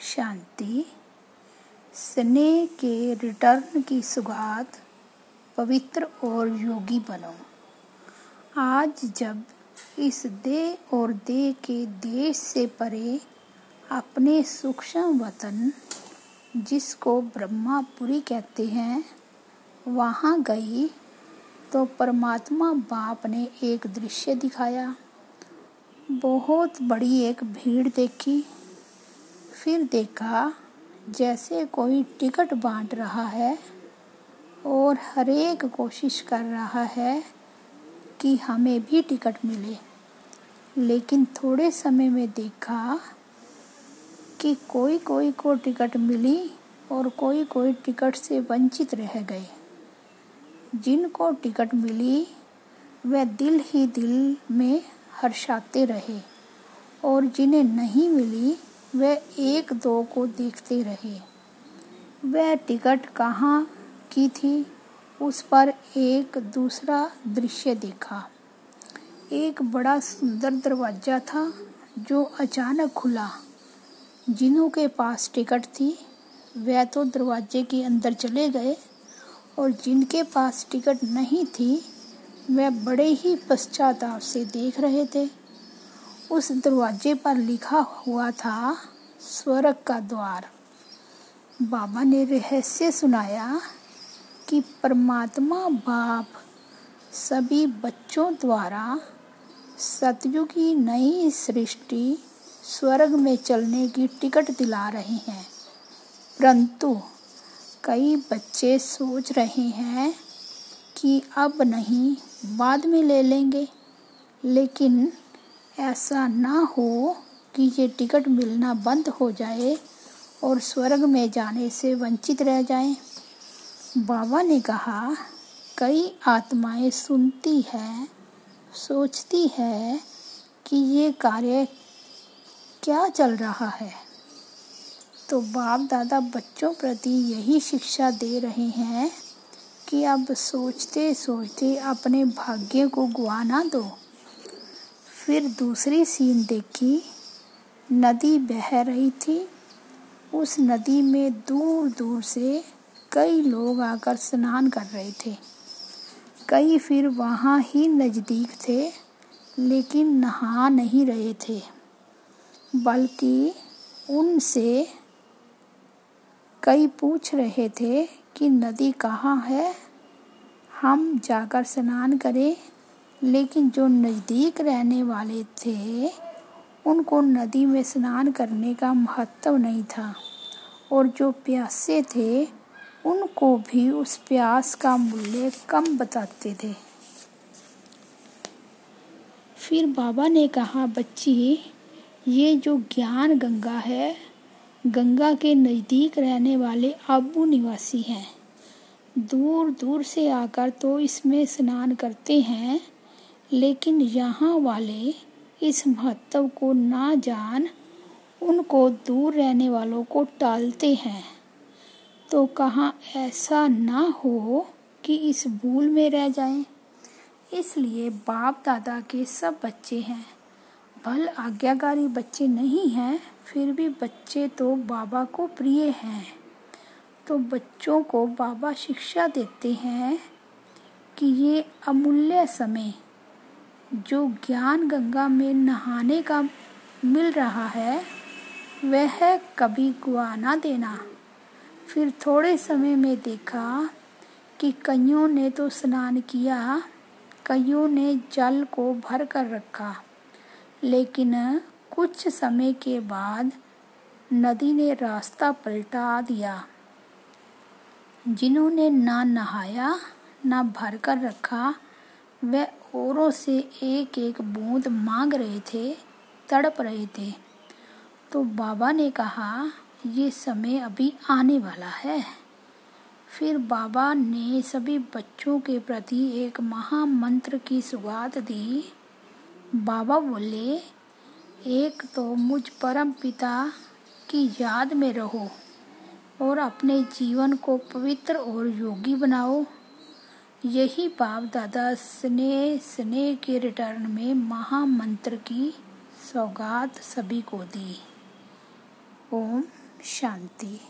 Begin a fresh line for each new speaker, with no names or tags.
शांति, स्नेह के रिटर्न की सुगात पवित्र और योगी बनो। आज जब इस देह और देह के देश से परे अपने सूक्ष्म वतन, जिसको ब्रह्मापुरी कहते हैं, वहाँ गई तो परमात्मा बाप ने एक दृश्य दिखाया। बहुत बड़ी एक भीड़ देखी। फिर देखा, जैसे कोई टिकट बांट रहा है और हर एक कोशिश कर रहा है कि हमें भी टिकट मिले। लेकिन थोड़े समय में देखा कि कोई कोई को टिकट मिली और कोई कोई टिकट से वंचित रह गए। जिनको टिकट मिली वह दिल ही दिल में हर्षाते रहे और जिन्हें नहीं मिली वह एक दो को देखते रहे। वह टिकट कहाँ की थी, उस पर एक दूसरा दृश्य देखा। एक बड़ा सुंदर दरवाज़ा था जो अचानक खुला। जिन्हों के पास टिकट थी, वह तो दरवाजे के अंदर चले गए और जिनके पास टिकट नहीं थी, वह बड़े ही पश्चाताप से देख रहे थे। उस दरवाजे पर लिखा हुआ था, स्वर्ग का द्वार। बाबा ने रहस्य सुनाया कि परमात्मा बाप सभी बच्चों द्वारा सतयुगी नई सृष्टि स्वर्ग में चलने की टिकट दिला रहे हैं। परंतु कई बच्चे सोच रहे हैं कि अब नहीं, बाद में ले लेंगे। लेकिन ऐसा ना हो कि ये टिकट मिलना बंद हो जाए और स्वर्ग में जाने से वंचित रह जाएँ। बाबा ने कहा, कई आत्माएँ सुनती है, सोचती है कि ये कार्य क्या चल रहा है तो बाप दादा बच्चों प्रति यही शिक्षा दे रहे हैं कि अब सोचते सोचते अपने भाग्य को गुआ ना दो फिर दूसरी सीन देखी। नदी बह रही थी। उस नदी में दूर दूर से कई लोग आकर स्नान कर रहे थे। कई फिर वहाँ ही नज़दीक थे, लेकिन नहा नहीं रहे थे, बल्कि उनसे कई पूछ रहे थे कि नदी कहाँ है? हम जाकर स्नान करें। लेकिन जो नज़दीक रहने वाले थे, उनको नदी में स्नान करने का महत्व नहीं था। और जो प्यासे थे, उनको भी उस प्यास का मूल्य कम बताते थे। फिर बाबा ने कहा, बच्ची, ये जो ज्ञान गंगा है, गंगा के नज़दीक रहने वाले आबू निवासी हैं। दूर दूर से आकर तो इसमें स्नान करते हैं लेकिन यहाँ वाले इस महत्व को ना जान उनको दूर रहने वालों को टालते हैं। तो कहाँ ऐसा ना हो कि इस भूल में रह जाएँ। इसलिए बाप दादा के सब बच्चे हैं। भल आज्ञाकारी बच्चे नहीं हैं, फिर भी बच्चे तो बाबा को प्रिय हैं। तो बच्चों को बाबा शिक्षा देते हैं कि ये अमूल्य समय जो ज्ञान गंगा में नहाने का मिल रहा है, वह कभी गुआ ना देना। फिर थोड़े समय में देखा कि कईयों ने तो स्नान किया, कईयों ने जल को भर कर रखा। लेकिन कुछ समय के बाद नदी ने रास्ता पलटा दिया। जिन्होंने ना नहाया, ना भर कर रखा वे औरों से एक एक बूंद मांग रहे थे, तड़प रहे थे। तो बाबा ने कहा, ये समय अभी आने वाला है। फिर बाबा ने सभी बच्चों के प्रति एक महामंत्र की सुगात दी। बाबा बोले, एक तो मुझ परम पिता की याद में रहो और अपने जीवन को पवित्र और योगी बनाओ। यही पाप दादा स्ने स्नेह के रिटर्न में महामंत्र की सौगात सभी को दी। ओम शांति।